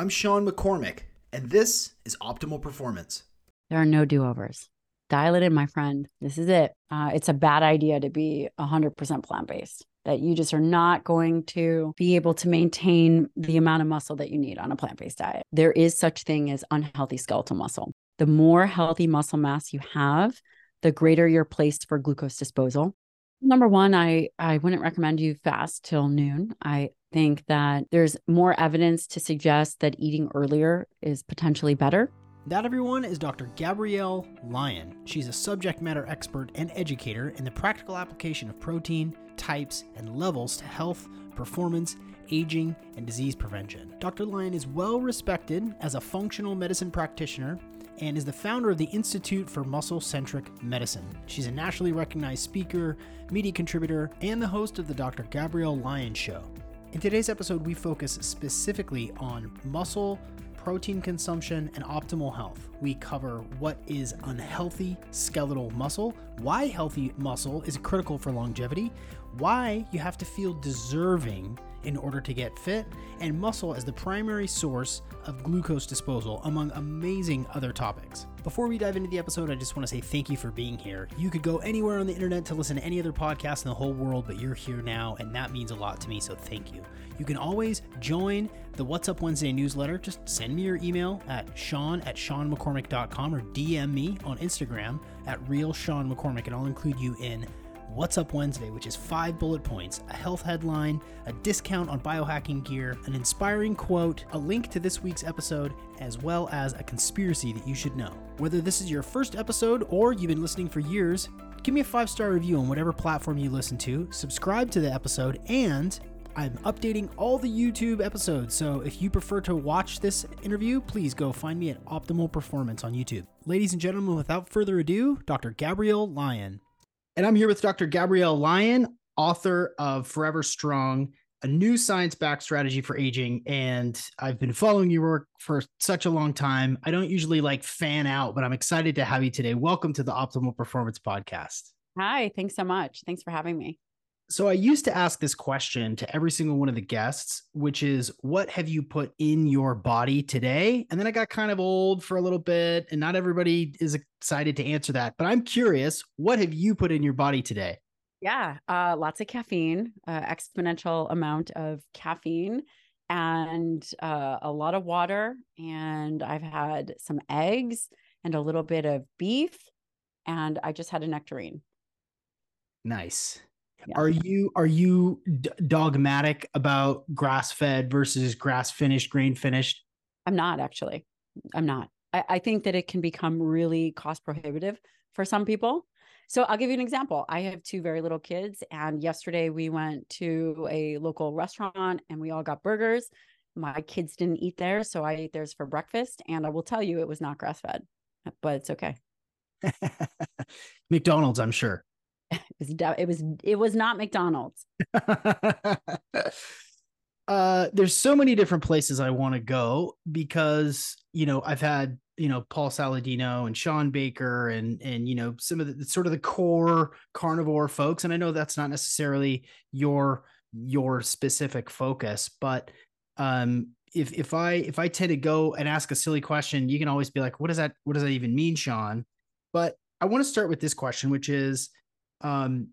I'm Sean McCormick, and this is Optimal Performance. There are no do overs. Dial it in, my friend. This is it. Uh, it's a bad idea to be 100% plant based, that you just are not going to be able to maintain the amount of muscle that you need on a plant based diet. There is such thing as unhealthy skeletal muscle. The more healthy muscle mass you have, the greater your place for glucose disposal. Number one, I, I wouldn't recommend you fast till noon. I think that there's more evidence to suggest that eating earlier is potentially better. That, everyone, is Dr. Gabrielle Lyon. She's a subject matter expert and educator in the practical application of protein, types, and levels to health, performance, aging, and disease prevention. Dr. Lyon is well respected as a functional medicine practitioner and is the founder of the Institute for Muscle Centric Medicine. She's a nationally recognized speaker, media contributor, and the host of the Dr. Gabrielle Lyon Show. In today's episode, we focus specifically on muscle, protein consumption, and optimal health. We cover what is unhealthy skeletal muscle, why healthy muscle is critical for longevity, why you have to feel deserving in order to get fit, and muscle as the primary source of glucose disposal, among amazing other topics. Before we dive into the episode, I just want to say thank you for being here. You could go anywhere on the internet to listen to any other podcast in the whole world, but you're here now, and that means a lot to me, so thank you. You can always join the What's Up Wednesday newsletter. Just send me your email at sean at seanmccormick.com or DM me on Instagram at real Sean McCormick, and I'll include you in What's Up Wednesday, which is five bullet points, a health headline, a discount on biohacking gear, an inspiring quote, a link to this week's episode, as well as a conspiracy that you should know. Whether this is your first episode or you've been listening for years, give me a five star review on whatever platform you listen to, subscribe to the episode, and I'm updating all the YouTube episodes, so if you prefer to watch this interview, please go find me at Optimal Performance on YouTube. Ladies and gentlemen, without further ado, Dr. Gabrielle Lyon. And I'm here with Dr. Gabrielle Lyon, author of Forever Strong, a new science backed strategy for aging. And I've been following your work for such a long time. I don't usually like fan out, but I'm excited to have you today. Welcome to the Optimal Performance Podcast. Hi, thanks so much. Thanks for having me. So I used to ask this question to every single one of the guests, which is what have you put in your body today? And then I got kind of old for a little bit and not everybody is excited to answer that. But I'm curious, what have you put in your body today? Yeah, uh, lots of caffeine, uh, exponential amount of caffeine and uh, a lot of water and I've had some eggs and a little bit of beef and I just had a nectarine. Nice. Yeah. Are you are you d- dogmatic about grass fed versus grass finished, grain finished? I'm not actually. I'm not. I, I think that it can become really cost prohibitive for some people. So I'll give you an example. I have two very little kids, and yesterday we went to a local restaurant and we all got burgers. My kids didn't eat there, so I ate theirs for breakfast. And I will tell you, it was not grass fed, but it's okay. McDonald's, I'm sure. it was it was it was not McDonald's. uh there's so many different places I want to go because you know I've had you know Paul Saladino and Shawn Baker and and you know some of the sort of the core carnivore folks and I know that's not necessarily your your specific focus but um if if I if I tend to go and ask a silly question you can always be like what does that what does that even mean Sean but I want to start with this question which is um,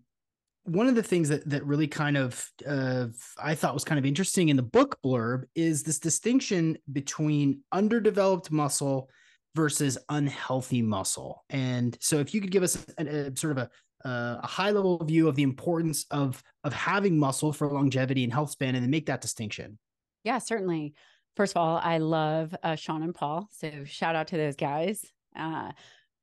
one of the things that that really kind of uh, I thought was kind of interesting in the book blurb is this distinction between underdeveloped muscle versus unhealthy muscle. And so, if you could give us a, a sort of a a high level view of the importance of of having muscle for longevity and health span, and then make that distinction. Yeah, certainly. First of all, I love uh, Shawn and Paul, so shout out to those guys. Uh,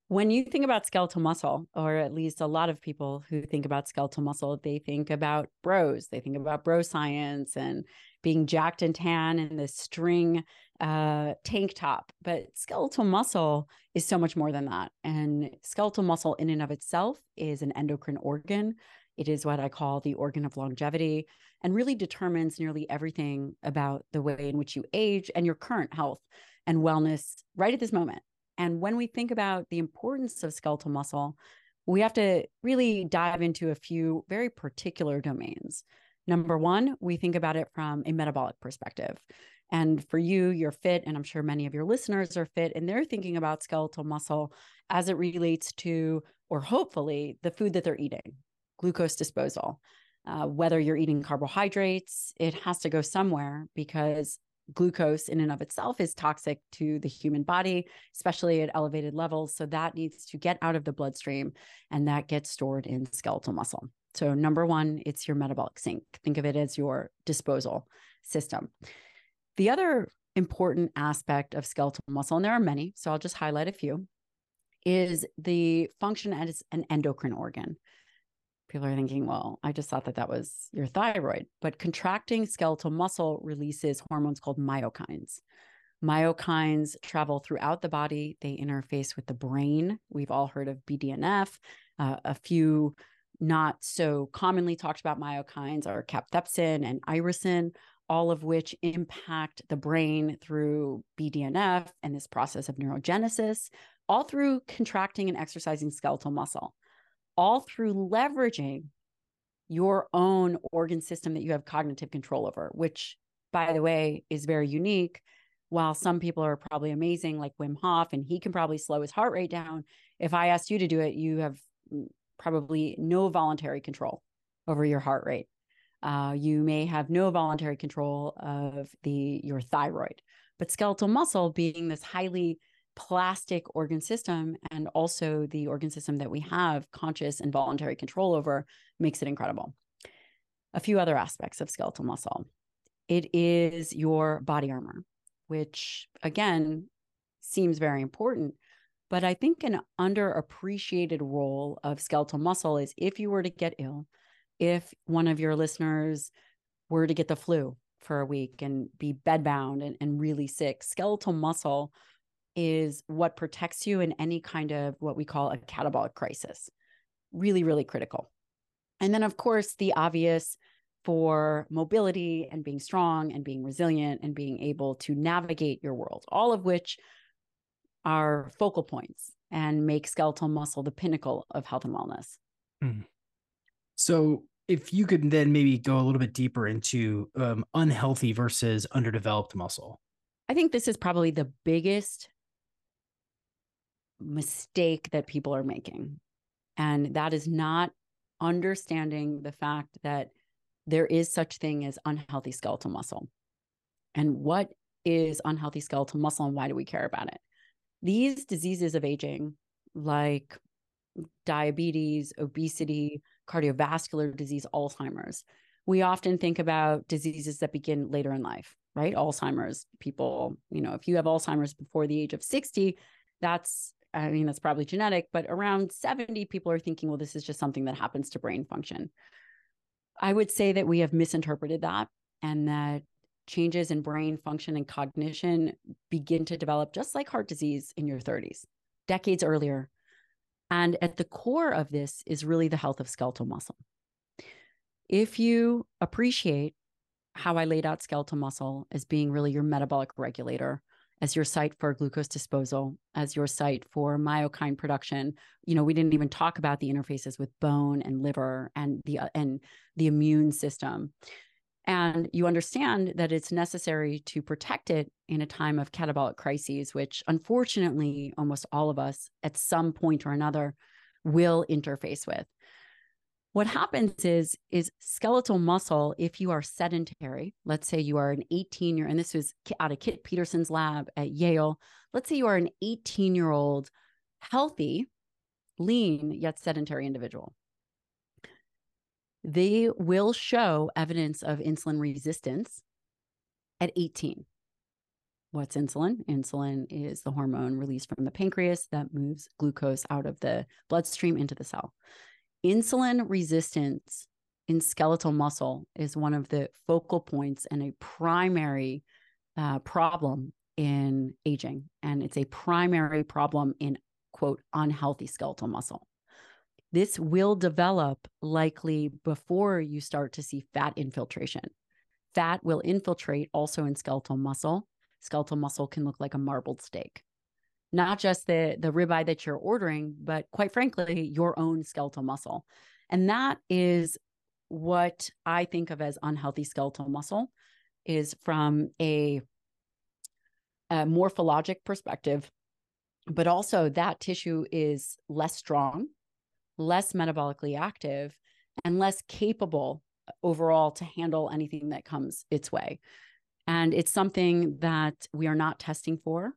when you think about skeletal muscle, or at least a lot of people who think about skeletal muscle, they think about bros. They think about bro science and being jacked and tan and the string uh, tank top. But skeletal muscle is so much more than that. And skeletal muscle, in and of itself, is an endocrine organ. It is what I call the organ of longevity and really determines nearly everything about the way in which you age and your current health and wellness right at this moment. And when we think about the importance of skeletal muscle, we have to really dive into a few very particular domains. Number one, we think about it from a metabolic perspective. And for you, you're fit, and I'm sure many of your listeners are fit, and they're thinking about skeletal muscle as it relates to, or hopefully, the food that they're eating, glucose disposal. Uh, whether you're eating carbohydrates, it has to go somewhere because glucose in and of itself is toxic to the human body, especially at elevated levels. So that needs to get out of the bloodstream and that gets stored in skeletal muscle. So, number one, it's your metabolic sink. Think of it as your disposal system. The other important aspect of skeletal muscle, and there are many, so I'll just highlight a few, is the function as an endocrine organ. People are thinking, well, I just thought that that was your thyroid, but contracting skeletal muscle releases hormones called myokines. Myokines travel throughout the body, they interface with the brain. We've all heard of BDNF. Uh, a few not so commonly talked about myokines are cathepsin and irisin, all of which impact the brain through BDNF and this process of neurogenesis, all through contracting and exercising skeletal muscle, all through leveraging your own organ system that you have cognitive control over, which, by the way, is very unique. While some people are probably amazing, like Wim Hof, and he can probably slow his heart rate down. If I asked you to do it, you have probably no voluntary control over your heart rate. Uh, you may have no voluntary control of the your thyroid, but skeletal muscle being this highly plastic organ system and also the organ system that we have conscious and voluntary control over makes it incredible. A few other aspects of skeletal muscle. It is your body armor, which again seems very important. But I think an underappreciated role of skeletal muscle is if you were to get ill, if one of your listeners were to get the flu for a week and be bedbound and, and really sick, skeletal muscle is what protects you in any kind of what we call a catabolic crisis. Really, really critical. And then, of course, the obvious for mobility and being strong and being resilient and being able to navigate your world, all of which are focal points and make skeletal muscle the pinnacle of health and wellness. Mm. So, if you could then maybe go a little bit deeper into um, unhealthy versus underdeveloped muscle. I think this is probably the biggest mistake that people are making. And that is not understanding the fact that there is such thing as unhealthy skeletal muscle. And what is unhealthy skeletal muscle and why do we care about it? These diseases of aging, like diabetes, obesity, cardiovascular disease, Alzheimer's. We often think about diseases that begin later in life, right? Alzheimer's, people, you know, if you have Alzheimer's before the age of 60, that's, I mean, that's probably genetic, but around 70, people are thinking, well, this is just something that happens to brain function. I would say that we have misinterpreted that and that changes in brain function and cognition begin to develop just like heart disease in your 30s, decades earlier and at the core of this is really the health of skeletal muscle. If you appreciate how I laid out skeletal muscle as being really your metabolic regulator, as your site for glucose disposal, as your site for myokine production. You know, we didn't even talk about the interfaces with bone and liver and the uh, and the immune system and you understand that it's necessary to protect it in a time of catabolic crises which unfortunately almost all of us at some point or another will interface with what happens is is skeletal muscle if you are sedentary let's say you are an 18 year and this was out of Kitt Petersen's lab at yale let's say you are an 18 year old healthy lean yet sedentary individual they will show evidence of insulin resistance at 18. What's insulin? Insulin is the hormone released from the pancreas that moves glucose out of the bloodstream into the cell. Insulin resistance in skeletal muscle is one of the focal points and a primary uh, problem in aging. And it's a primary problem in, quote, unhealthy skeletal muscle. This will develop likely before you start to see fat infiltration. Fat will infiltrate also in skeletal muscle. Skeletal muscle can look like a marbled steak. Not just the, the ribeye that you're ordering, but quite frankly, your own skeletal muscle. And that is what I think of as unhealthy skeletal muscle is from a a morphologic perspective, but also that tissue is less strong, less metabolically active, and less capable uh, overall to handle anything that comes its way. And it's something that we are not testing for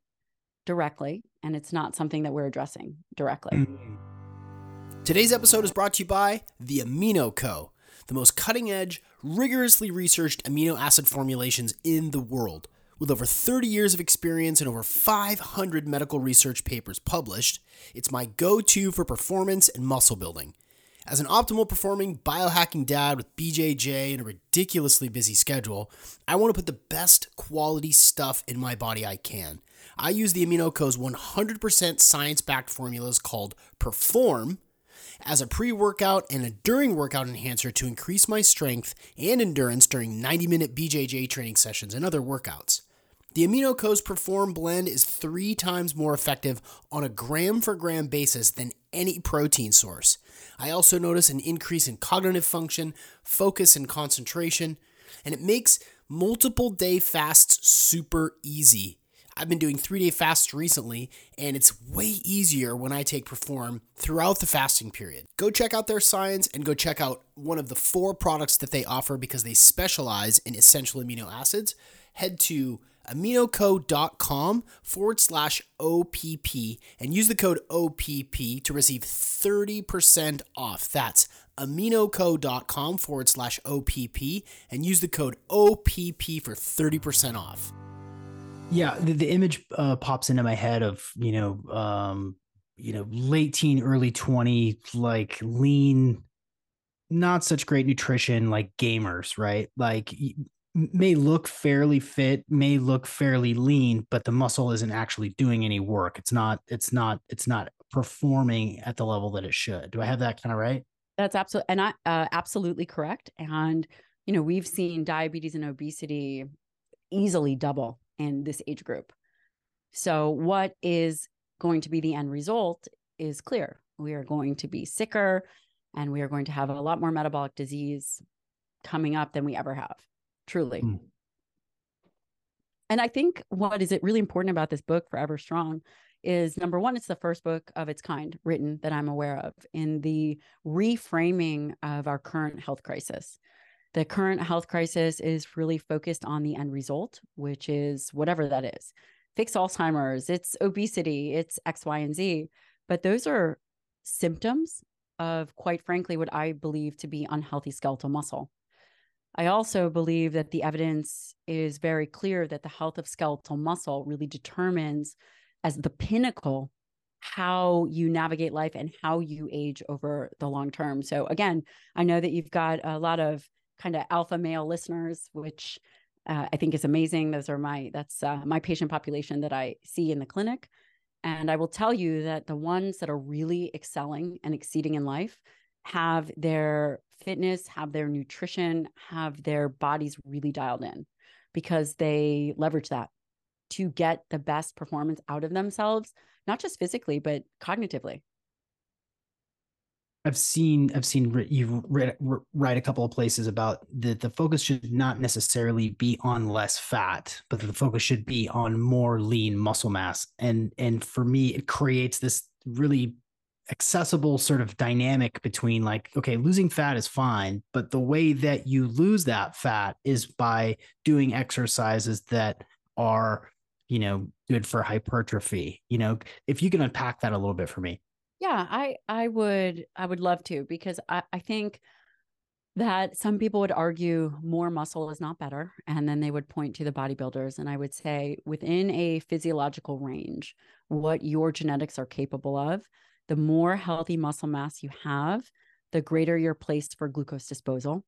directly, and it's not something that we're addressing directly. Today's episode is brought to you by The Amino Co., the most cutting edge, rigorously researched amino acid formulations in the world. With over 30 years of experience and over 500 medical research papers published, it's my go to for performance and muscle building. As an optimal performing biohacking dad with BJJ and a ridiculously busy schedule, I want to put the best quality stuff in my body I can. I use the AminoCo's 100% science backed formulas called Perform as a pre workout and a during workout enhancer to increase my strength and endurance during 90 minute BJJ training sessions and other workouts. The AminoCo's Perform blend is three times more effective on a gram for gram basis than any protein source. I also notice an increase in cognitive function, focus, and concentration, and it makes multiple day fasts super easy. I've been doing three day fasts recently, and it's way easier when I take Perform throughout the fasting period. Go check out their science and go check out one of the four products that they offer because they specialize in essential amino acids. Head to aminoco.com forward slash OPP and use the code OPP to receive 30% off. That's aminoco.com forward slash OPP and use the code OPP for 30% off. Yeah, the, the image uh, pops into my head of, you know, um, you know, late teen, early 20, like lean, not such great nutrition, like gamers, right? Like may look fairly fit, may look fairly lean, but the muscle isn't actually doing any work. It's not, it's not, it's not performing at the level that it should. Do I have that kind of right? That's absolutely, and I, uh, absolutely correct. And, you know, we've seen diabetes and obesity easily double in this age group. So, what is going to be the end result is clear. We are going to be sicker and we are going to have a lot more metabolic disease coming up than we ever have truly. Mm. And I think what is it really important about this book, Forever Strong, is number one, it's the first book of its kind written that I'm aware of in the reframing of our current health crisis. The current health crisis is really focused on the end result, which is whatever that is fix Alzheimer's, it's obesity, it's X, Y, and Z. But those are symptoms of, quite frankly, what I believe to be unhealthy skeletal muscle. I also believe that the evidence is very clear that the health of skeletal muscle really determines, as the pinnacle, how you navigate life and how you age over the long term. So, again, I know that you've got a lot of kind of alpha male listeners, which uh, I think is amazing. Those are my that's uh, my patient population that I see in the clinic, and I will tell you that the ones that are really excelling and exceeding in life have their fitness, have their nutrition, have their bodies really dialed in because they leverage that to get the best performance out of themselves, not just physically, but cognitively. I've seen I've seen you write a couple of places about that the focus should not necessarily be on less fat, but the focus should be on more lean muscle mass. And and for me, it creates this really accessible sort of dynamic between like okay losing fat is fine but the way that you lose that fat is by doing exercises that are you know good for hypertrophy. You know if you can unpack that a little bit for me. Yeah i i would i would love to because i i think that some people would argue more muscle is not better and then they would point to the bodybuilders and i would say within a physiological range what your genetics are capable of the more healthy muscle mass you have, the greater your place for glucose disposal.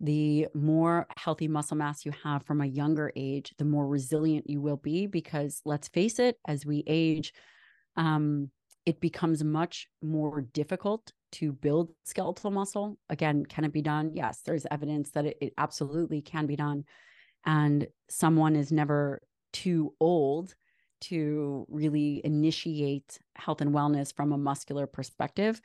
The more healthy muscle mass you have from a younger age, the more resilient you will be. Because let's face it, as we age, um, it becomes much more difficult to build skeletal muscle. Again, can it be done? Yes, there's evidence that it, it absolutely can be done. And someone is never too old to really initiate health and wellness from a muscular perspective.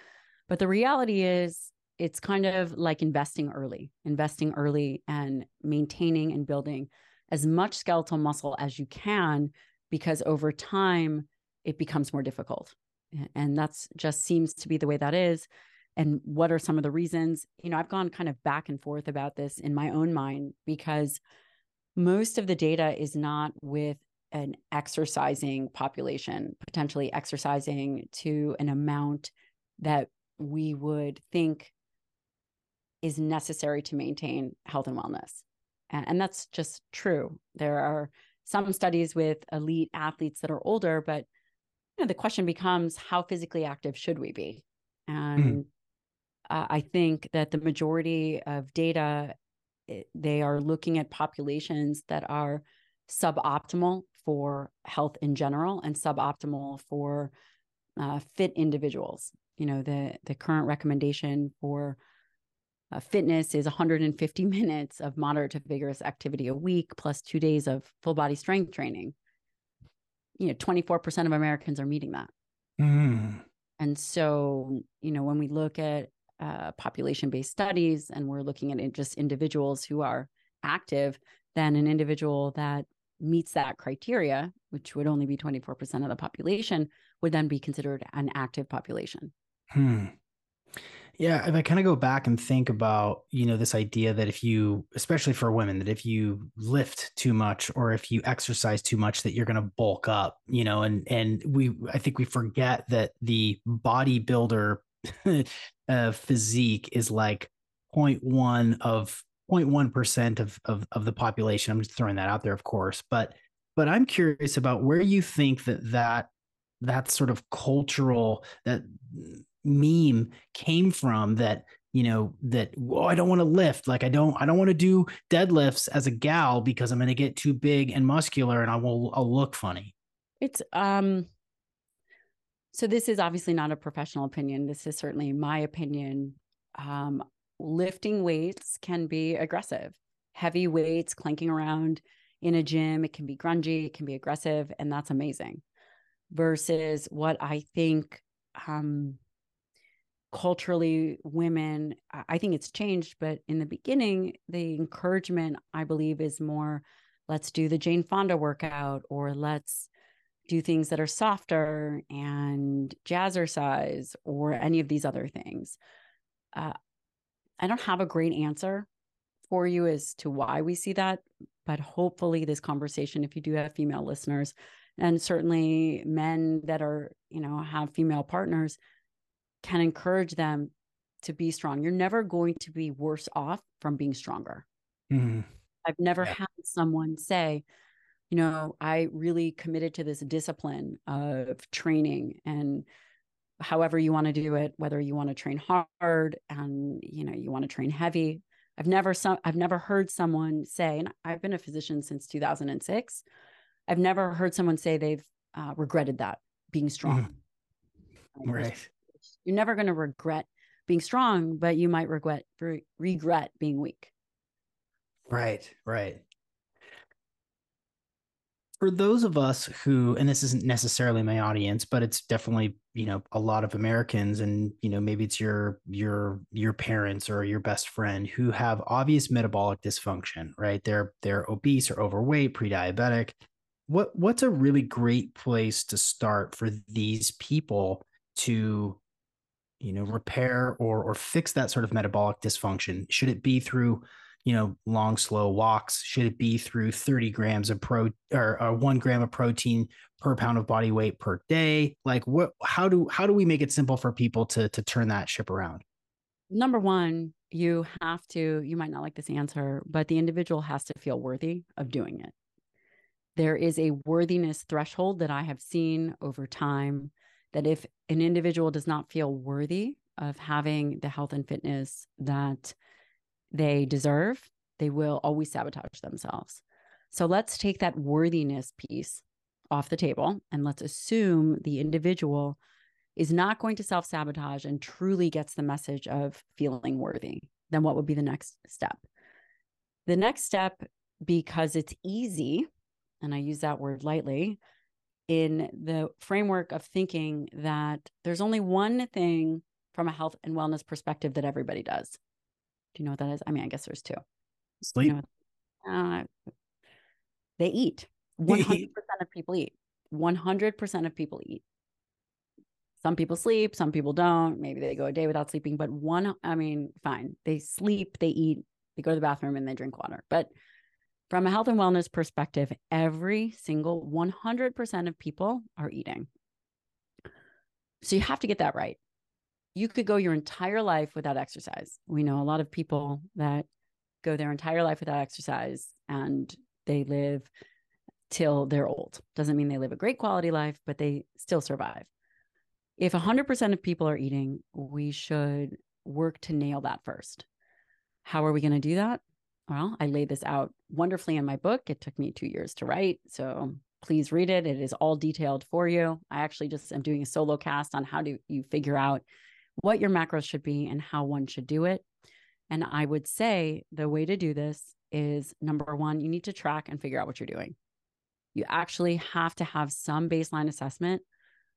But the reality is, it's kind of like investing early, investing early and maintaining and building as much skeletal muscle as you can because over time it becomes more difficult. And that's just seems to be the way that is. And what are some of the reasons? You know, I've gone kind of back and forth about this in my own mind because most of the data is not with an exercising population, potentially exercising to an amount that we would think is necessary to maintain health and wellness. And, that's just true. There are some studies with elite athletes that are older, but you know, the question becomes how physically active should we be? Hmm. And mm. uh, I think that the majority of data, eh, they are looking at populations that are suboptimal for health in general and suboptimal for uh, fit individuals. You know, the the current recommendation for uh, fitness is 150 minutes of moderate to vigorous activity a week plus two days of full body strength training. You know, 24% of Americans are meeting that. Mm. And so, you know, when we look at uh, population based studies and we're looking at just individuals who are active, then an individual that meets that criteria, which would only be 24% of the population, would then be considered an active population. Hmm. Yeah, if I kind of go back and think about, you know, this idea that if you, especially for women, that if you lift too much or if you exercise too much, that you're going to bulk up, you know, and and we, I think we forget that the bodybuilder uh, physique is like 0.1 of 0.1 percent of, of of the population. I'm just throwing that out there, of course, but but I'm curious about where you think that that that sort of cultural that meme came from that you know that oh i don't want to lift. Like i don't i don't want to do deadlifts as a gal because i'm going to get too big and muscular and i will i'll look funny. It's um so this is obviously not a professional opinion. This is certainly my opinion. Um lifting weights can be aggressive. Heavy weights clanking around in a gym it can be grungy it can be aggressive and that's amazing. Versus what i think um culturally women i think it's changed but in the beginning the encouragement i believe is more let's do the jane fonda workout or let's do things that are softer and jazzercise or any of these other things. Uh, i don't have a great answer for you as to why we see that but hopefully this conversation if you do have female listeners and certainly men that are you know have female partners can encourage them to be strong. You're never going to be worse off from being stronger. Mm-hmm. I've never yeah. had someone say, you know, I really committed to this discipline of training and however you want to do it, whether you want to train hard and you know you want to train heavy. I've never some I've never heard someone say, and I've been a physician since 2006. I've never heard someone say they've uh, regretted that being strong. Mm-hmm. Right. You're never going to regret being strong, but you might regret re- regret being weak. Right, right. For those of us who, and this isn't necessarily my audience, but it's definitely you know a lot of Americans, and you know maybe it's your your your parents or your best friend who have obvious metabolic dysfunction. Right, they're they're obese or overweight, pre-diabetic. What what's a really great place to start for these people to you know repair or or fix that sort of metabolic dysfunction should it be through you know long slow walks should it be through 30 grams of pro or, or one gram of protein per pound of body weight per day? Like what how do how do we make it simple for people to to turn that ship around? Number one you have to you might not like this answer but the individual has to feel worthy of doing it. There is a worthiness threshold that i have seen over time that if an individual does not feel worthy of having the health and fitness that they deserve, they will always sabotage themselves. So let's take that worthiness piece off the table and let's assume the individual is not going to self sabotage and truly gets the message of feeling worthy. Then what would be the next step? The next step, because it's easy, and I use that word lightly, in the framework of thinking that there's only one thing from a health and wellness perspective that everybody does. Do you know what that is? I mean, I guess there's two. Sleep. You know, uh, they eat. 100% of people eat. 100% of people eat. Some people sleep, some people don't. Maybe they go a day without sleeping, but one, I mean, fine. They sleep, they eat, they go to the bathroom, and they drink water. But from a health and wellness perspective, every single 100% of people are eating. So you have to get that right. You could go your entire life without exercise. We know a lot of people that go their entire life without exercise and they live till they're old. Doesn't mean they live a great quality life, but they still survive. If 100% of people are eating, we should work to nail that first. How are we going to do that? Well, I laid this out wonderfully in my book. It took me two years to write. So please read it. It is all detailed for you. I actually just am doing a solo cast on how do you figure out what your macros should be and how one should do it. And I would say the way to do this is number one, you need to track and figure out what you're doing. You actually have to have some baseline assessment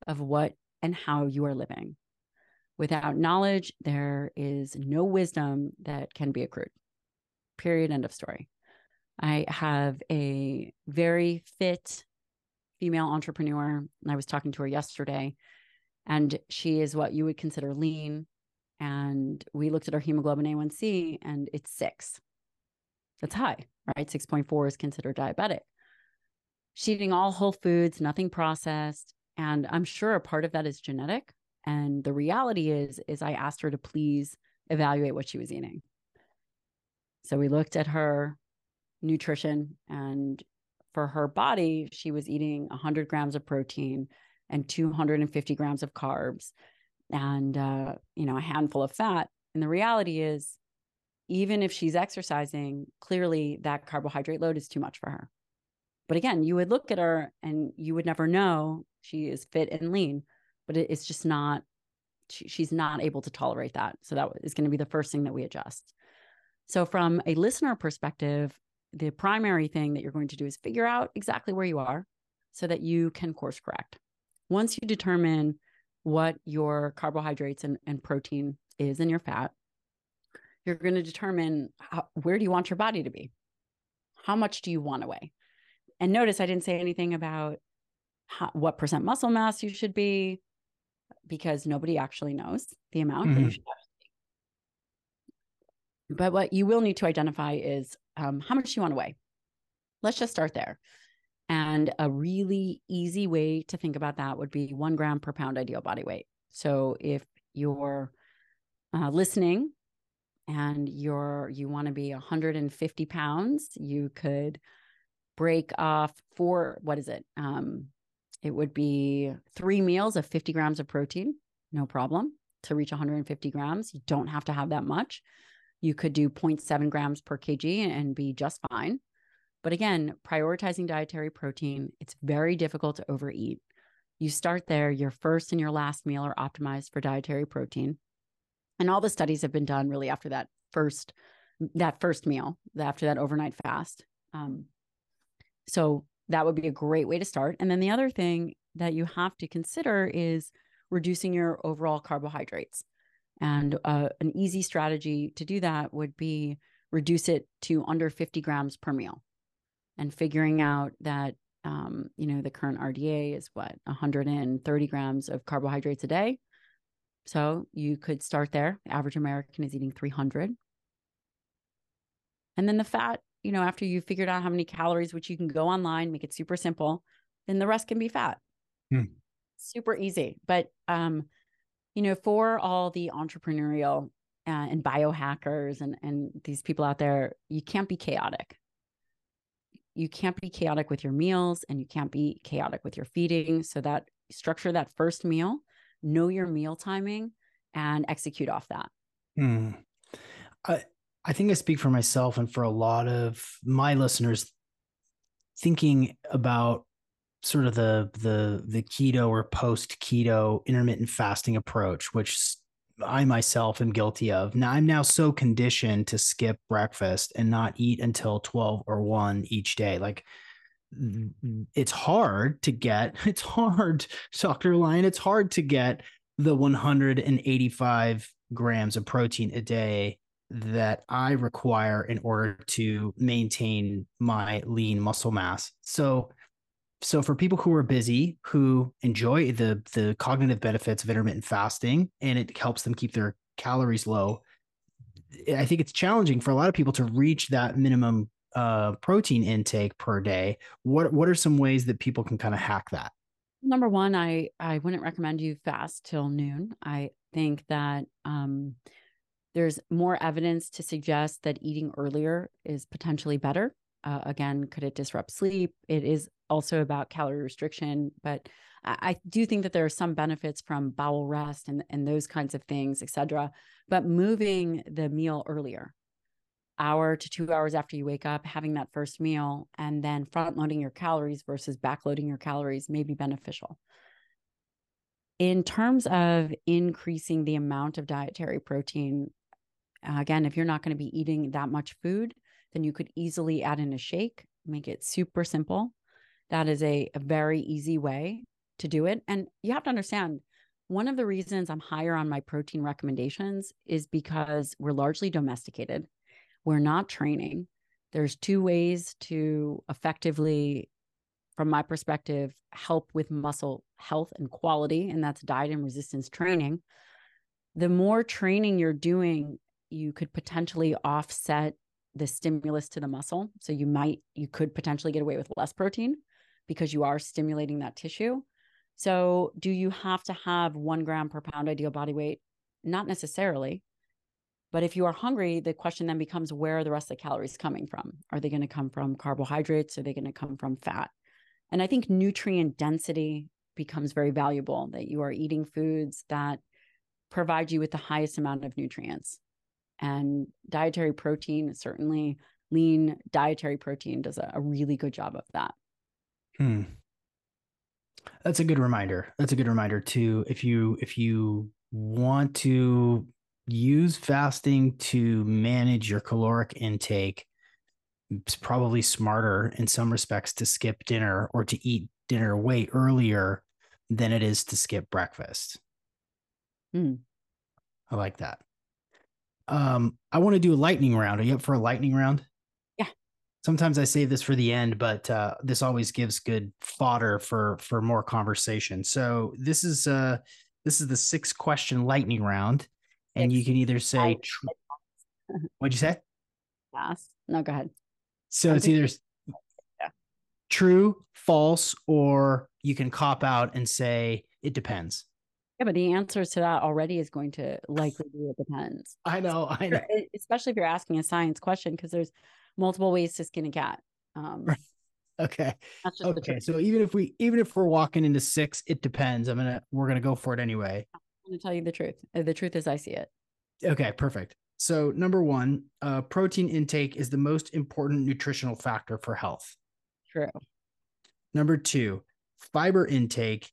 of what and how you are living. Without knowledge, there is no wisdom that can be accrued. Period. End of story. I have a very fit female entrepreneur, and I was talking to her yesterday, and she is what you would consider lean. And we looked at her hemoglobin A1C, and it's six. That's high, right? 6.4 is considered diabetic. She's eating all whole foods, nothing processed. And I'm sure a part of that is genetic. And the reality is, is I asked her to please evaluate what she was eating. So we looked at her nutrition and for her body, she was eating 100 grams of protein and 250 grams of carbs and uh, you know a handful of fat and the reality is even if she's exercising clearly that carbohydrate load is too much for her but again you would look at her and you would never know she is fit and lean but it's just not she, she's not able to tolerate that so that is going to be the first thing that we adjust so from a listener perspective the primary thing that you're going to do is figure out exactly where you are so that you can course correct once you determine what your carbohydrates and, and protein is and your fat, you're going to determine how, where do you want your body to be? How much do you want to weigh? And notice I didn't say anything about how, what percent muscle mass you should be because nobody actually knows the amount mm-hmm. that you should have. But what you will need to identify is um, how much you want to weigh. Let's just start there. And a really easy way to think about that would be one gram per pound ideal body weight. So if you're uh, listening and you're you want to be 150 pounds, you could break off four. What is it? Um, it would be three meals of 50 grams of protein, no problem. To reach 150 grams, you don't have to have that much. You could do 0.7 grams per kg and be just fine. But again, prioritizing dietary protein, it's very difficult to overeat. You start there, your first and your last meal are optimized for dietary protein. And all the studies have been done really after that first that first meal, after that overnight fast. Um, so that would be a great way to start. And then the other thing that you have to consider is reducing your overall carbohydrates. And uh, an easy strategy to do that would be reduce it to under 50 grams per meal and figuring out that um, you know the current RDA is what 130 grams of carbohydrates a day. So you could start there. The average American is eating 300. And then the fat, you know, after you've figured out how many calories, which you can go online, make it super simple, then the rest can be fat. Hmm. Super easy. But um, you know, for all the entrepreneurial uh, and biohackers and and these people out there, you can't be chaotic you can't be chaotic with your meals and you can't be chaotic with your feeding. So that structure that first meal, know your meal timing and execute off that. Hmm. I I think I speak for myself and for a lot of my listeners thinking about sort of the the the keto or post keto intermittent fasting approach which I myself am guilty of. Now I'm now so conditioned to skip breakfast and not eat until 12 or 1 each day. Like mm, it's hard to get, it's hard, Dr. Lyon, it's hard to get the 185 grams of protein a day that I require in order to maintain my lean muscle mass. So so for people who are busy who enjoy the the cognitive benefits of intermittent fasting and it helps them keep their calories low i think it's challenging for a lot of people to reach that minimum uh, protein intake per day. What what are some ways that people can kind of hack that? Number one i i wouldn't recommend you fast till noon. I think that um there's more evidence to suggest that eating earlier is potentially better uh, again could it disrupt sleep it is also about calorie restriction, but I, do think that there are some benefits from bowel rest and, and those kinds of things, et cetera. But moving the meal earlier, hour to two hours after you wake up, having that first meal, and then front loading your calories versus backloading your calories may be beneficial. In terms of increasing the amount of dietary protein, Uh, again, if you're not going to be eating that much food, then you could easily add in a shake, make it super simple. That is a, a very easy way to do it. And you have to understand one of the reasons I'm higher on my protein recommendations is because we're largely domesticated. We're not training. There's two ways to effectively, from my perspective, help with muscle health and quality, and that's diet and resistance training. The more training you're doing, you could potentially offset the stimulus to the muscle. So you might, you could potentially get away with less protein because you are stimulating that tissue. So, do you have to have one gram per pound ideal body weight? Not necessarily. But if you are hungry, the question then becomes where are the rest of the calories coming from? Are they going to come from carbohydrates? Are they going to come from fat? And I think nutrient density becomes very valuable that you are eating foods that provide you with the highest amount of nutrients. And dietary protein, certainly lean dietary protein, does a, a really good job of that. Hmm. That's a good reminder. That's a good reminder too. If you if you want to use fasting to manage your caloric intake, it's probably smarter in some respects to skip dinner or to eat dinner way earlier than it is to skip breakfast. Hmm. I like that. Um, I want to do a lightning round. Are you up for a lightning round? Yeah. Sometimes I save this for the end, but uh, this always gives good fodder for for more conversation. So this is uh this is the six question lightning round, and six. you can either say what'd you say? Yes. No, go ahead. So I'm it's either yeah. true, false, or you can cop out and say it depends. Yeah, but the answer to that already is going to likely be it depends. I know, I know. Especially if you're asking a science question, because there's multiple ways to skin a cat. Um, okay. okay. So even if we even if we're walking into six, it depends. I'm gonna we're gonna go for it anyway. I'm gonna tell you the truth. Uh, the truth is I see it. Okay, perfect. So number one, uh, protein intake is the most important nutritional factor for health. True. Number two, fiber intake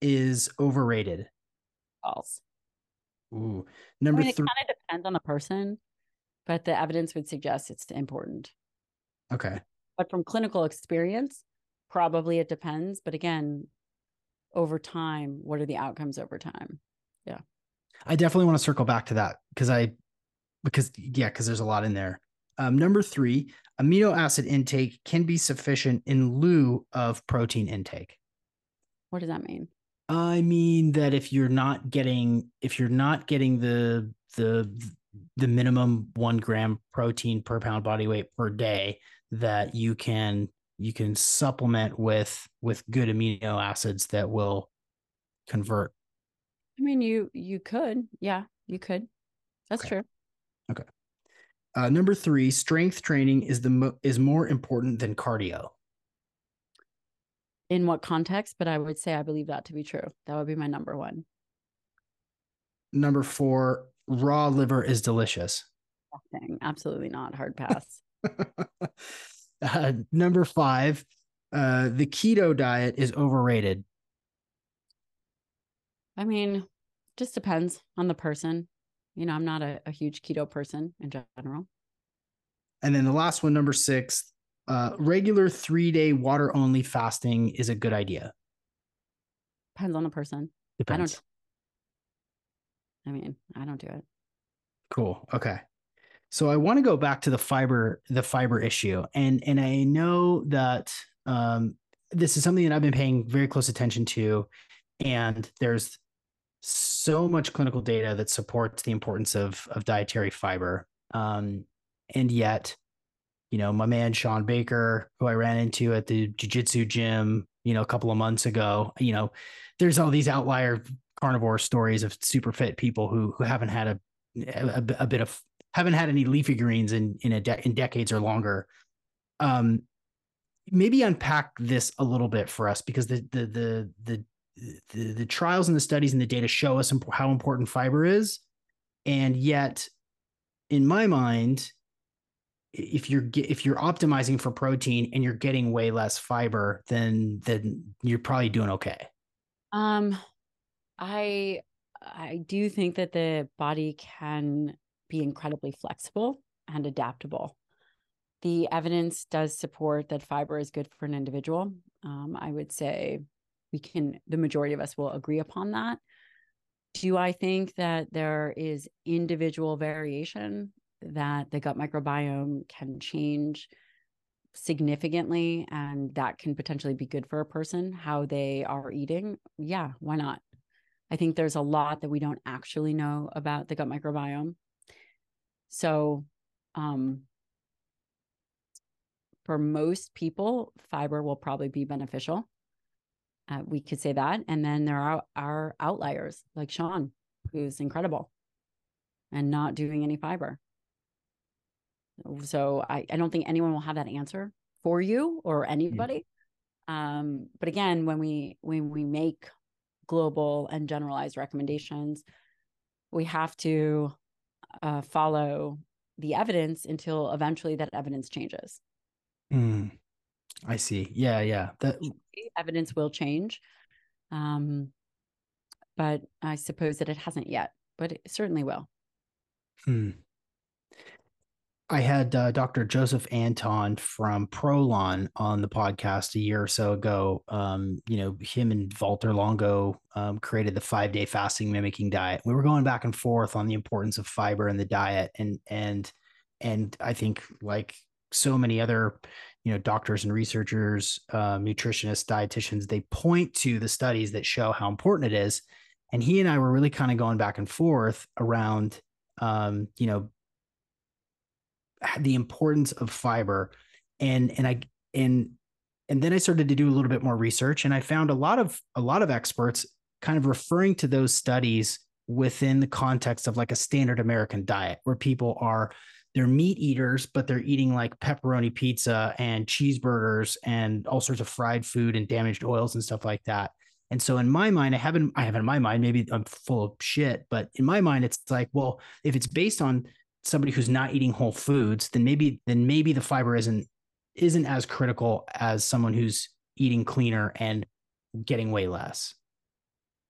is overrated. False. Ooh. Number I mean, three. It kind of depends on the person but the evidence would suggest it's important. Okay. But from clinical experience, probably it depends. But again, over time, what are the outcomes over time? Yeah. I definitely want to circle back to that because I, because yeah, because there's a lot in there. Um, number three, amino acid intake can be sufficient in lieu of protein intake. What does that mean? I mean that if you're not getting if you're not getting the the the minimum one gram protein per pound body weight per day that you can you can supplement with with good amino acids that will convert. I mean you you could. Yeah you could. That's okay. true. Okay. Uh, number three strength training is the mo- is more important than cardio in what context but i would say i believe that to be true that would be my number one number four raw liver is delicious. Nothing. Absolutely not. Hard pass. uh, number five, uh, the keto diet is overrated. I mean, just depends on the person. You know, I'm not a, a huge keto person in general. And then the last one, number six, uh, regular three day water only fasting is a good idea. Depends on the person. Depends. I don't I mean, I don't do it. Cool. Okay. So I want to go back to the fiber, the fiber issue, and and I know that um, this is something that I've been paying very close attention to, and there's so much clinical data that supports the importance of of dietary fiber. Um, and yet, you know, my man Shawn Baker, who I ran into at the jiu-jitsu gym, you know, a couple of months ago, you know, there's all these outlier carnivore stories of super fit people who who haven't had a a, a bit of haven't had any leafy greens in in a de- in decades or longer. Um, maybe unpack this a little bit for us because the the the the the, the trials and the studies and the data show us how important fiber is, and yet, in my mind, if you're if you're optimizing for protein and you're getting way less fiber, then then you're probably doing okay. Um, I I do think that the body can be incredibly flexible and adaptable. The evidence does support that fiber is good for an individual. Um, I would say we can, the majority of us will agree upon that. Do I think that there is individual variation that the gut microbiome can change significantly and that can potentially be good for a person, how they are eating? Yeah, why not? I think there's a lot that we don't actually know about the gut microbiome. So, um, for most people, fiber will probably be beneficial. Uh, we could say that. And then there are, are outliers like Shawn who's incredible and not doing any fiber. So I, I don't think anyone will have that answer for you or mm. anybody. Mm-hmm. Um, but again, when we when we make global and generalized recommendations, we have to uh, follow the evidence until eventually that evidence changes. Mm, I see. Yeah, yeah. That evidence will change. Um, but I suppose that it hasn't yet, but it certainly will. Hmm. I had uh, Dr. Joseph Antoun from Prolon on the podcast a year or so ago. Um, you know, him and Walter Longo um, created the five day fasting mimicking diet. We were going back and forth on the importance of fiber in the diet, and and and I think like so many other you know doctors and researchers um, nutritionists dietitians they point to the studies that show how important it is and he and i were really kind of going back and forth around um, you know the importance of fiber and and i and and then i started to do a little bit more research and i found a lot of a lot of experts kind of referring to those studies within the context of like a standard american diet where people are they're meat eaters, but they're eating like pepperoni pizza and cheeseburgers and all sorts of fried food and damaged oils and stuff like that. And so in my mind, I haven't, I have in my mind, maybe I'm full of shit, but in my mind, it's like, well, if it's based on somebody who's not eating whole foods, then maybe, then maybe the fiber isn't, isn't as critical as someone who's eating cleaner and getting way less.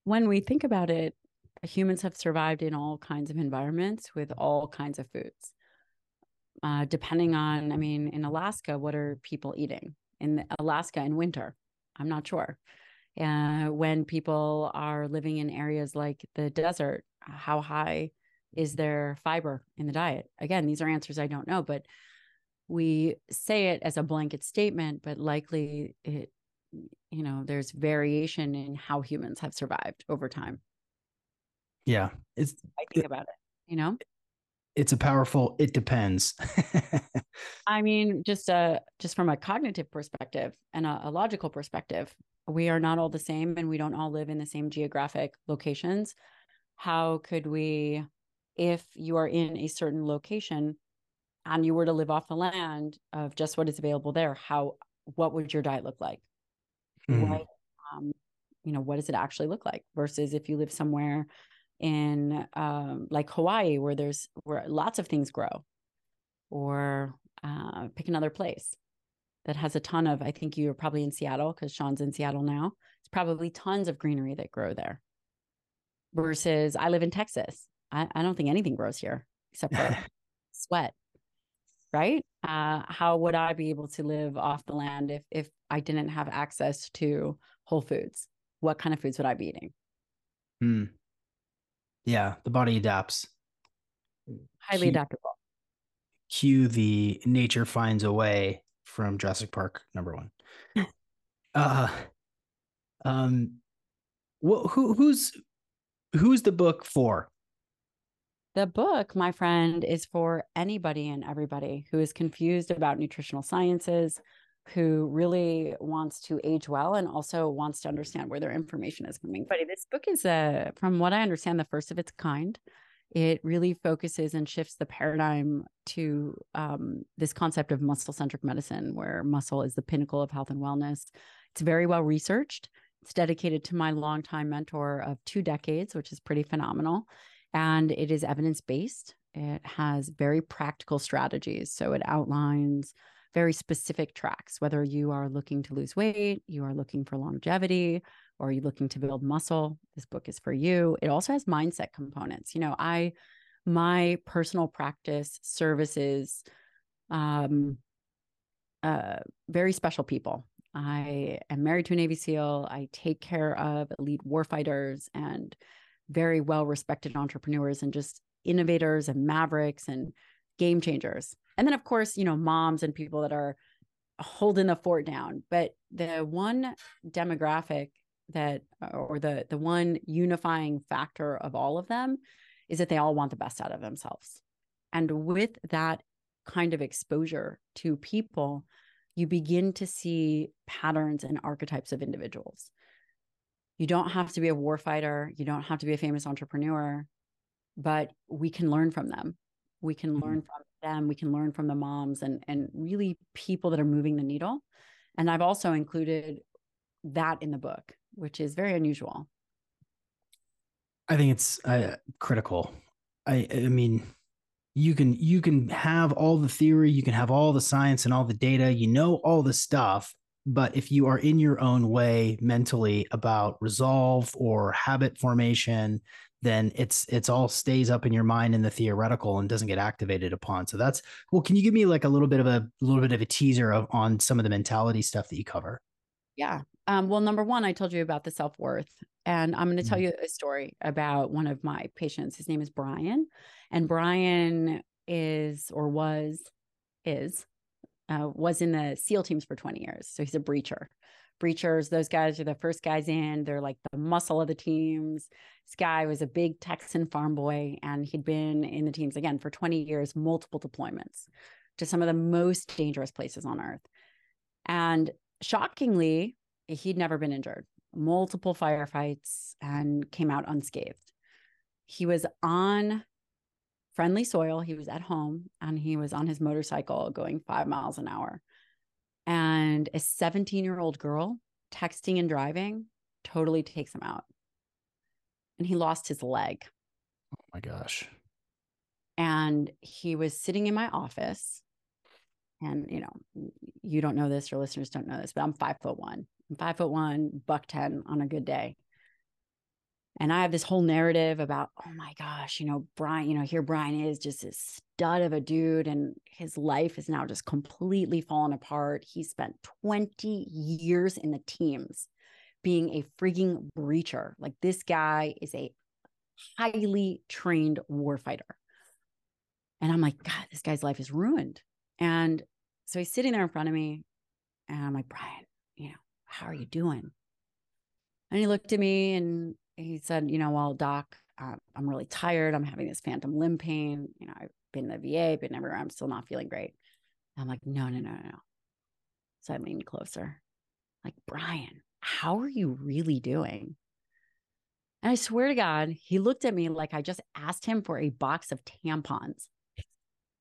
When we think about it, humans have survived in all kinds of environments with all kinds of foods uh, depending on, I mean, in Alaska, what are people eating in Alaska in winter? I'm not sure. Uh, when people are living in areas like the desert, how high is there fiber in the diet? Again, these are answers I don't know, but we say it as a blanket statement, but likely it, you know, there's variation in how humans have survived over time. Yeah. It's, I think it, about it, you know? it's a powerful it depends i mean just a just from a cognitive perspective and a, a, logical perspective we are not all the same and we don't all live in the same geographic locations how could we if you are in a certain location and you were to live off the land of just what is available there how what would your diet look like mm. what um, you know what does it actually look like versus if you live somewhere in um, like Hawaii, where there's where lots of things grow, or uh, pick another place that has a ton of. I think you're probably in Seattle because Shawn's in Seattle now. It's probably tons of greenery that grow there. Versus, I live in Texas. I, I don't think anything grows here except for sweat. Right? Uh, how would I be able to live off the land if if I didn't have access to Whole Foods? What kind of foods would I be eating? Hmm. Yeah, the body adapts. Highly cue, adaptable. Cue the nature finds a way from Jurassic Park number one. Uh, um, wh- who who's who's the book for? The book, my friend, is for anybody and everybody who is confused about nutritional sciences, who really wants to age well and also wants to understand where their information is coming. From. This book is, uh, from what I understand, the first of its kind. It really focuses and shifts the paradigm to um, this concept of muscle centric medicine, where muscle is the pinnacle of health and wellness. It's very well researched. It's dedicated to my longtime mentor of two decades, which is pretty phenomenal. And it is evidence based. It has very practical strategies. So it outlines very specific tracks, whether you are looking to lose weight, you are looking for longevity, or you're you looking to build muscle? This book is for you. It also has mindset components. You know, I, my personal practice services um, uh, very special people. I am married to a Navy SEAL. I take care of elite warfighters and very well respected entrepreneurs and just innovators and mavericks and game changers. And then, of course, you know, moms and people that are holding the fort down. But the one demographic that, or the the one unifying factor of all of them, is that they all want the best out of themselves. And with that kind of exposure to people, you begin to see patterns and archetypes of individuals. You don't have to be a warfighter, you don't have to be a famous entrepreneur, but we can learn from them. We can mm-hmm. learn from them, we can learn from the moms and and really people that are moving the needle. And I've also included that in the book, which is very unusual. I think it's uh, critical. I I mean, you can you can have all the theory, you can have all the science and all the data, you know all the stuff, but if you are in your own way mentally about resolve or habit formation, then it's it's all stays up in your mind in the theoretical and doesn't get activated upon. So that's well. Can you give me like a little bit of a, little bit of a teaser of on some of the mentality stuff that you cover? Yeah. Um, well, number one, I told you about the self worth, and I'm going to tell mm-hmm. you a story about one of my patients. His name is Brian, and Brian is or was is uh, was in the SEAL teams for 20 years. So he's a breacher breachers. Those guys are the first guys in. They're like the muscle of the teams. This guy was a big Texan farm boy, and he'd been in the teams again for 20 years, multiple deployments to some of the most dangerous places on earth. And shockingly, he'd never been injured, multiple firefights, and came out unscathed. He was on friendly soil. He was at home and he was on his motorcycle going five miles an hour and a 17 year old girl texting and driving totally takes him out. And he lost his leg. Oh my gosh. And he was sitting in my office. And, you know, you don't know this, your listeners don't know this, but I'm five foot one. I'm five foot one, buck 10 on a good day. And I have this whole narrative about, oh my gosh, you know, Brian, you know, here Brian is just a stud of a dude, and his life is now just completely fallen apart. He spent 20 years in the teams being a freaking breacher. Like this guy is a highly trained warfighter. And I'm like, God, this guy's life is ruined. And so he's sitting there in front of me, and I'm like, Brian, you know, how are you doing? And he looked at me and he said, you know, well, doc, uh, I'm really tired. I'm having this phantom limb pain. You know, I've been in the VA, been everywhere. I'm still not feeling great. I'm like, no, no, no, no. So I leaned closer, like, Brian, how are you really doing? And I swear to God, he looked at me like I just asked him for a box of tampons.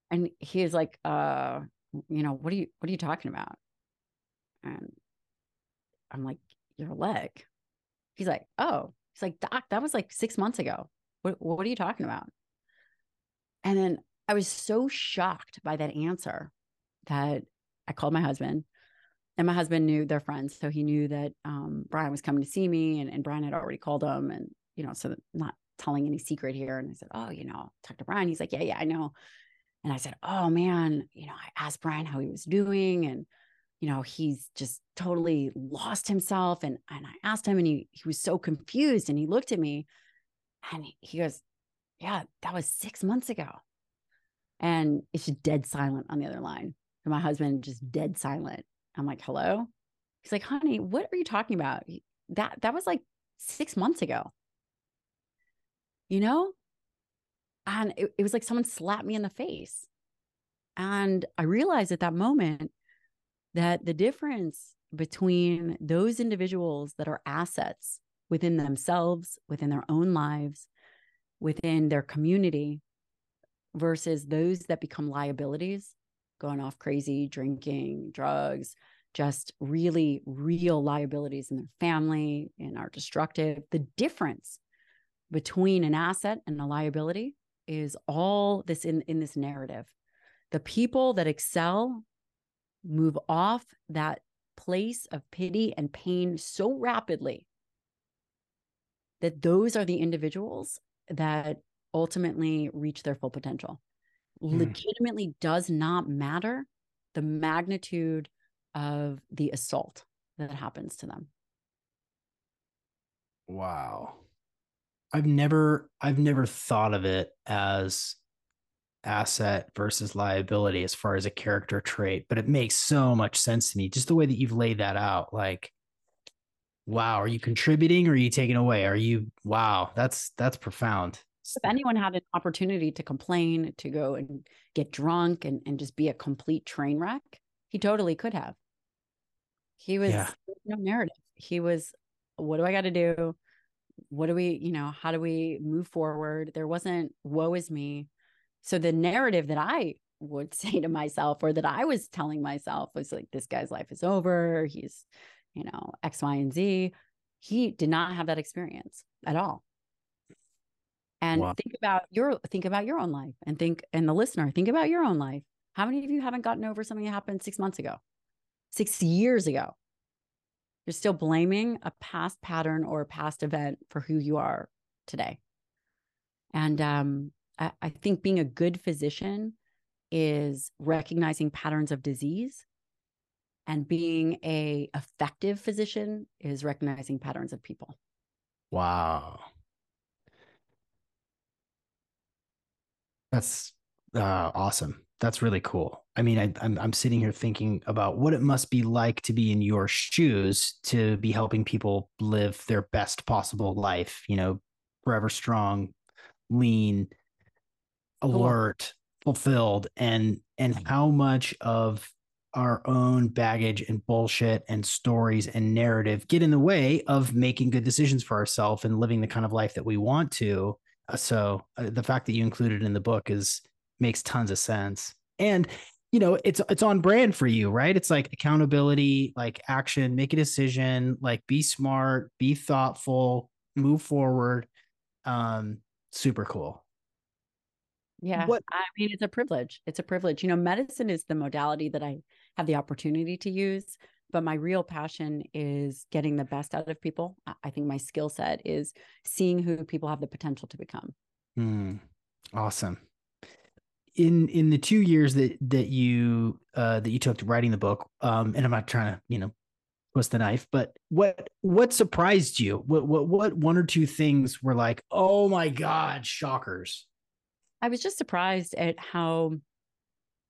And he like, uh, you know, what are you what are you talking about? And I'm like, your leg. He's like, oh, He's like, Doc, that was like six months ago. What, what are you talking about? And then I was so shocked by that answer that I called my husband. And my husband knew their friends. So he knew that um, Brian was coming to see me and, and Brian had already called him. And, you know, so not telling any secret here. And I said, Oh, you know, talk to Brian. He's like, Yeah, yeah, I know. And I said, Oh man, you know, I asked Brian how he was doing. And you know, he's just totally lost himself. And and I asked him, and he he was so confused, and he looked at me, and he goes, "Yeah, that was six months ago," and it's just dead silent on the other line. And my husband just dead silent. I'm like, "Hello," He's like, honey, what are you talking about? That that was like six months ago. You know? And it, it was like someone slapped me in the face. And I realized at that moment that the difference between those individuals that are assets within themselves, within their own lives, within their community, versus those that become liabilities, going off crazy, drinking, drugs, just really real liabilities in their family and are destructive. The difference between an asset and a liability is all this in, in this narrative. The people that excel move off that place of pity and pain so rapidly that those are the individuals that ultimately reach their full potential. Mm. Legitimately does not matter the magnitude of the assault that happens to them. Wow. I've never I've never thought of it as asset versus liability as far as a character trait, but it makes so much sense to me. Just the way that you've laid that out. Like, wow, are you contributing or are you taking away? Are you wow, that's that's profound. If anyone had an opportunity to complain, to go and get drunk and, and just be a complete train wreck, he totally could have. He was yeah. no narrative. He was, what do I got to do? What do we, you know, how do we move forward? There wasn't, woe is me. So the narrative that I would say to myself or that I was telling myself was like, this guy's life is over. He's, you know, X, Y, and Z. He did not have that experience at all. And wow. think about your think about your own life and think and the listener, think about your own life. How many of you haven't gotten over something that happened six months ago, six years ago? You're still blaming a past pattern or a past event for who you are today. And um, I, think being a good physician is recognizing patterns of disease and being a effective physician is recognizing patterns of people. Wow. That's uh, awesome. That's really cool. I mean I, I'm, I'm sitting here thinking about what it must be like to be in your shoes to be helping people live their best possible life you know forever strong lean alert, fulfilled, and and how much of our own baggage and bullshit and stories and narrative get in the way of making good decisions for ourselves and living the kind of life that we want to. Uh, so uh, the fact that you included in the book is makes tons of sense. And you know, it's it's on brand for you, right? It's like accountability, like action, make a decision, like be smart, be thoughtful, move forward. Um super cool. Yeah. What I mean, it's a privilege. It's a privilege. You know, medicine is the modality that I have the opportunity to use, but my real passion is getting the best out of people. I think my skill set is seeing who people have the potential to become. Mm, awesome. In in the two years that that you uh that you took to writing the book, um, and I'm not trying to, you know, twist the knife, but what what surprised you? What what what one or two things were like, oh my God, shockers? I was just surprised at how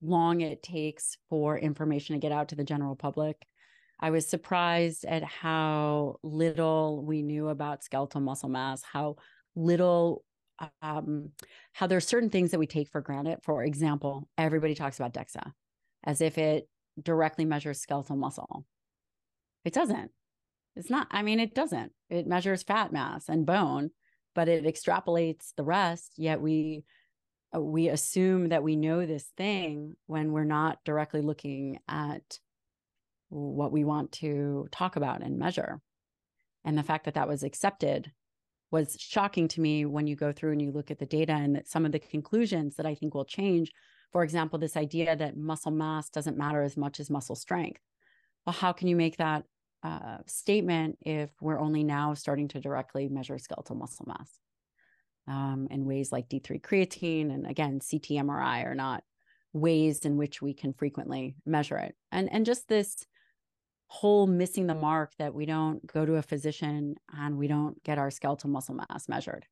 long it takes for information to get out to the general public. I was surprised at how little we knew about skeletal muscle mass, how little, um, how there are certain things that we take for granted. For example, everybody talks about DEXA as if it directly measures skeletal muscle. It doesn't. It's not, I mean, it doesn't. It measures fat mass and bone, but it extrapolates the rest. Yet we we assume that we know this thing when we're not directly looking at what we want to talk about and measure. And the fact that that was accepted was shocking to me when you go through and you look at the data and that some of the conclusions that I think will change. For example, this idea that muscle mass doesn't matter as much as muscle strength. Well, how can you make that uh, statement if we're only now starting to directly measure skeletal muscle mass? Um, ways like D3 creatine and again, CT MRI are not ways in which we can frequently measure it. And, and just this whole missing the mark that we don't go to a physician and we don't get our skeletal muscle mass measured,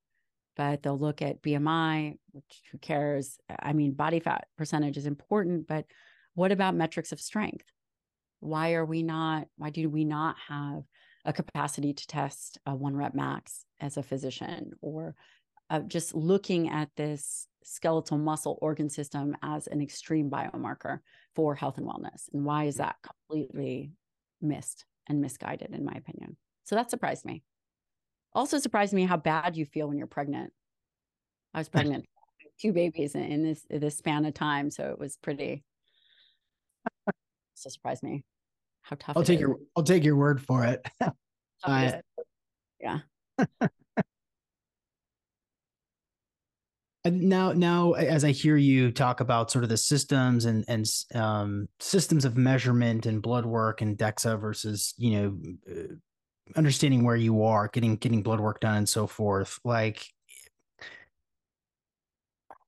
but they'll look at BMI, which who cares? I mean, body fat percentage is important, but what about metrics of strength? Why are we not, why do we not have a capacity to test a one rep max as a physician or uh, just looking at this skeletal muscle organ system as an extreme biomarker for health and wellness. And why is that completely missed and misguided, in my opinion? So that surprised me. Also surprised me how bad you feel when you're pregnant. I was pregnant two babies in this this span of time, so it was pretty. so surprised me how tough. I'll take is. your I'll take your word for it. I, yeah. Now now as i hear you talk about sort of the systems and and um, systems of measurement and blood work and dexa versus you know uh, understanding where you are getting getting blood work done and so forth like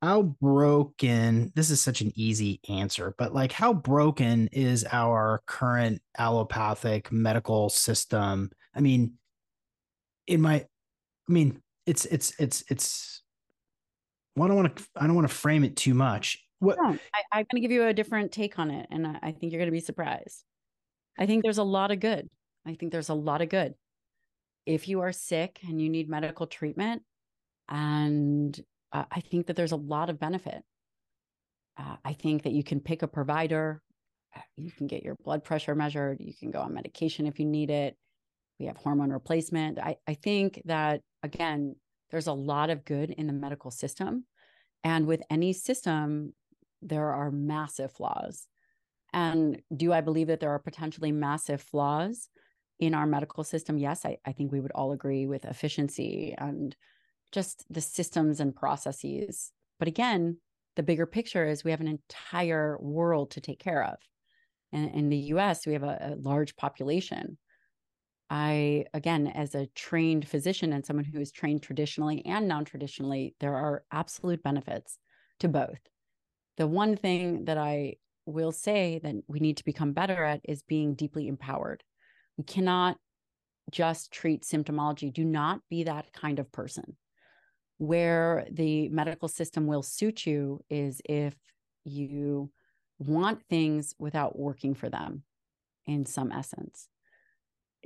how broken this is such an easy answer but like how broken is our current allopathic medical system? I mean in my i mean it's it's it's it's well, I don't want to. I don't want to frame it too much. What no, I, am going to give you a different take on it, and I, I think you're going to be surprised. I think there's a lot of good. I think there's a lot of good. If you are sick and you need medical treatment, and uh, I think that there's a lot of benefit. Uh, I think that you can pick a provider. Uh, you can get your blood pressure measured. You can go on medication if you need it. We have hormone replacement. I, I think that, again, there's a lot of good in the medical system. And with any system, there are massive flaws. And do I believe that there are potentially massive flaws in our medical system? Yes, I, I think we would all agree with efficiency and just the systems and processes. But again, the bigger picture is we have an entire world to take care of. And in the US, we have a, a large population. I, again, as a trained physician and someone who is trained traditionally and non traditionally, there are absolute benefits to both. The one thing that I will say that we need to become better at is being deeply empowered. We cannot just treat symptomology. Do not be that kind of person. Where the medical system will suit you is if you want things without working for them in some essence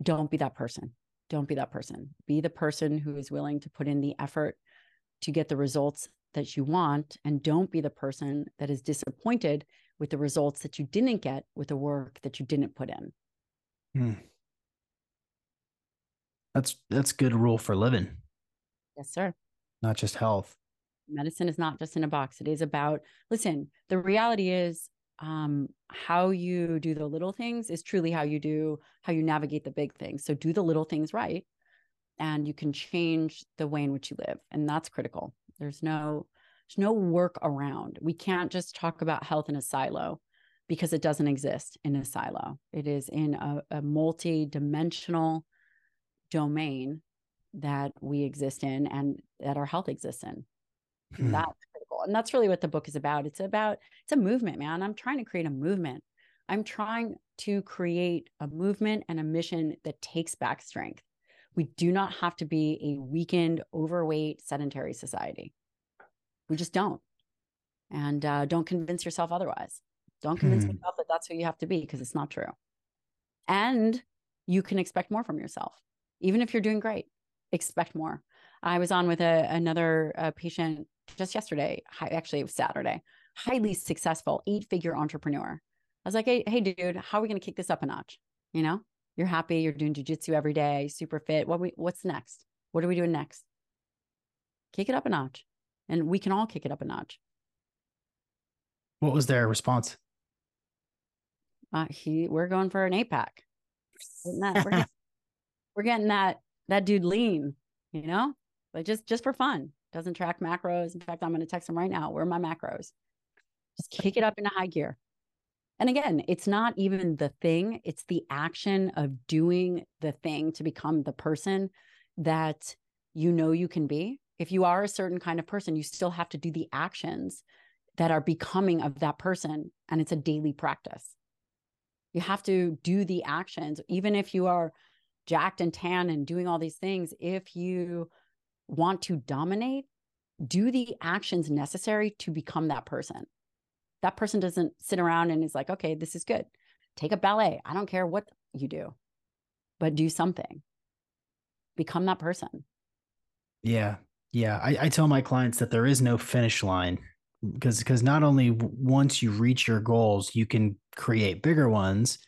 don't be that person. Don't be that person. Be the person who is willing to put in the effort to get the results that you want. And don't be the person that is disappointed with the results that you didn't get with the work that you didn't put in. Hmm. That's that's good rule for living. Yes, sir. Not just health. Medicine is not just in a box. It is about listen, the reality is um, how you do the little things is truly how you do how you navigate the big things. So do the little things right, and you can change the way in which you live, and that's critical. There's no there's no work around. We can't just talk about health in a silo because it doesn't exist in a silo. It is in a, a multi-dimensional domain that we exist in and that our health exists in. Hmm. That's and that's really what the book is about. It's about it's a movement, man. I'm trying to create a movement. I'm trying to create a movement and a mission that takes back strength. We do not have to be a weakened, overweight, sedentary society. We just don't. And uh, don't convince yourself otherwise. Don't convince hmm. yourself that that's who you have to be because it's not true. And you can expect more from yourself, even if you're doing great. Expect more. I was on with a, another uh, patient just yesterday. Actually, it was Saturday. Highly successful eight figure entrepreneur. I was like, hey, hey, dude, how are we going to kick this up a notch? You know, you're happy, you're doing jujitsu every day, super fit. What we, what's next? What are we doing next? Kick it up a notch, and we can all kick it up a notch. What was their response? Uh, he, we're going for an eight pack. We're, getting, we're getting that that dude lean, you know, like just just for fun doesn't track macros. In fact, I'm going to text him right now. Where are my macros? Just kick it up into high gear. And again, it's not even the thing, it's the action of doing the thing to become the person that you know you can be. If you are a certain kind of person, you still have to do the actions that are becoming of that person. And it's a daily practice. You have to do the actions, even if you are jacked and tan and doing all these things. If you want to dominate, do the actions necessary to become that person. That person doesn't sit around and is like, okay, this is good. take a ballet. I don't care what you do, but do something. Become that person. Yeah. Yeah. I, I tell my clients that there is no finish line because because not only once you reach your goals, you can create bigger ones,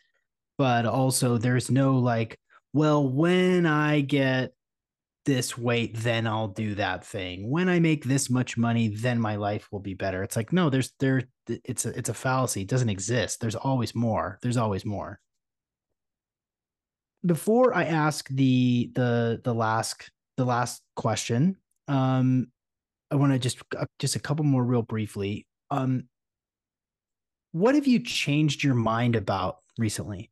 but also there's no like, well, when I get this weight, then I'll do that thing. When I make this much money, then my life will be better. It's like, no, there's there it's a it's a fallacy. It doesn't exist. There's always more. There's always more. Before I ask the the the last the last question, um I want to just uh, just a couple more real briefly. Um what have you changed your mind about recently?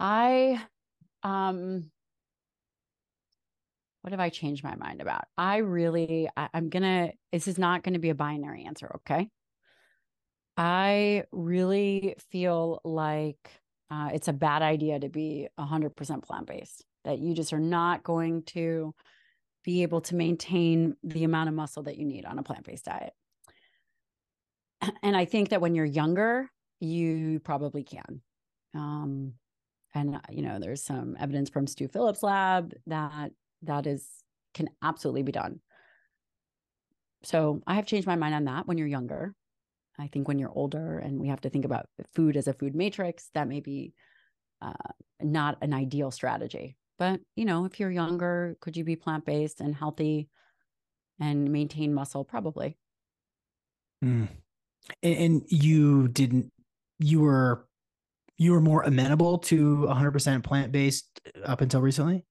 I um what have I changed my mind about? I really, I, am gonna, this is not gonna be a binary answer, okay? I really feel like uh, it's a bad idea to be 100% plant based, that you just are not going to be able to maintain the amount of muscle that you need on a plant based diet. And I think that when you're younger, you probably can. Um, and you know, there's some evidence from Stu Phillips' lab that that is can absolutely be done. So I have changed my mind on that when you're younger. I think when you're older and we have to think about food as a food matrix, that may be uh, not an ideal strategy. But, you know, if you're younger, could you be plant based and healthy and maintain muscle? Probably. Mm. And, and you didn't, you were, you were more amenable to 100% plant based up until recently?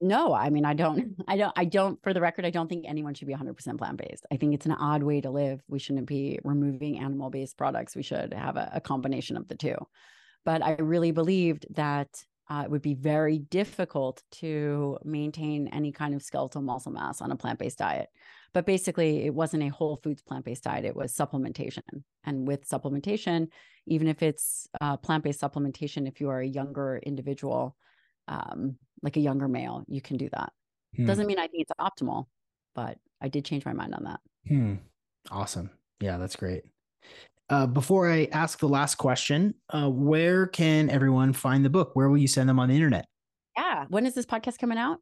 No i mean i don't i don't i don't for the record i don't think anyone should be 100% plant-based. I think it's an odd way to live. We shouldn't be removing animal-based products. We should have a, a combination of the two. But i really believed that uh, it would be very difficult to maintain any kind of skeletal muscle mass on a plant-based diet. But basically it wasn't a whole foods plant-based diet. It was supplementation. And with supplementation even if it's uh, plant-based supplementation if you are a younger individual um, like a younger male, you can do that. Hmm. Doesn't mean I think it's optimal, but I did change my mind on that. Hmm. Awesome. Yeah, that's great. Uh, before I ask the last question, uh, where can everyone find the book? Where will you send them on the internet? Yeah. When is this podcast coming out?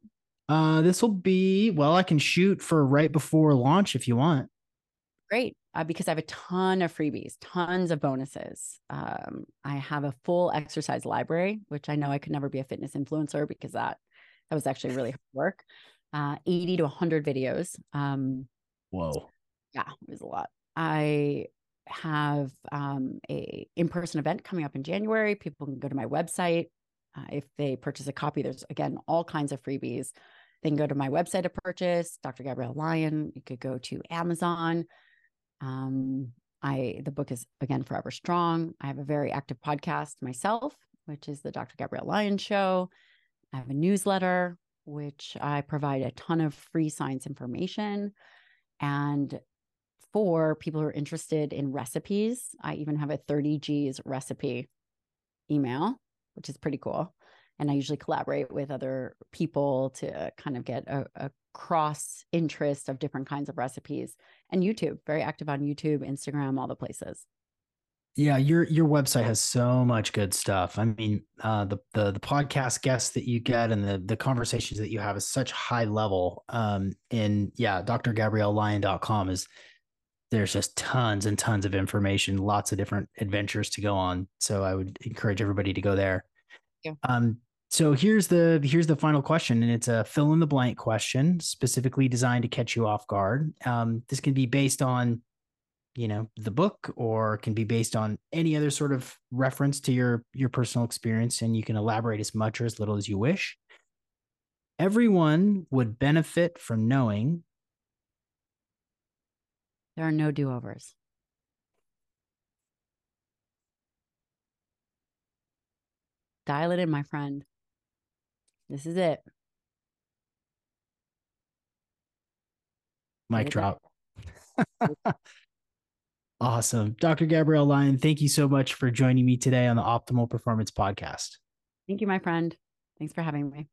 Uh, this will be, well, I can shoot for right before launch if you want. Great uh, because I have a ton of freebies, tons of bonuses. Um, I have a full exercise library, which I know I could never be a fitness influencer because that that was actually really hard work. Uh, 80 to 100 videos. Um, Whoa. Yeah, it was a lot. I have um, a in-person event coming up in January. People can go to my website. Uh, if they purchase a copy, there's again all kinds of freebies. They can go to my website to purchase, Dr. Gabrielle Lyon. You could go to Amazon. Um, I the book is again forever strong. I have a very active podcast myself, which is the Dr. Gabrielle Lyon Show. I have a newsletter which I provide a ton of free science information. And for people who are interested in recipes, I even have a 30 G's recipe email, which is pretty cool. And I usually collaborate with other people to kind of get a, a cross interest of different kinds of recipes and YouTube, very active on YouTube, Instagram, all the places. Yeah, your your website has so much good stuff. I mean, uh, the the the podcast guests that you get and the the conversations that you have is such high level. Um, and yeah, drgabriellelyon.com is there's just tons and tons of information, lots of different adventures to go on. So I would encourage everybody to go there. Yeah. Um, so here's the here's the final question, and it's a fill in the blank question, specifically designed to catch you off guard. Um, this can be based on, you know, the book, or can be based on any other sort of reference to your your personal experience, and you can elaborate as much or as little as you wish. Everyone would benefit from knowing there are no do overs. Dial it in, my friend. This is it. Mic drop. awesome. Dr. Gabrielle Lyon, thank you so much for joining me today on the Optimal Performance Podcast. Thank you, my friend. Thanks for having me.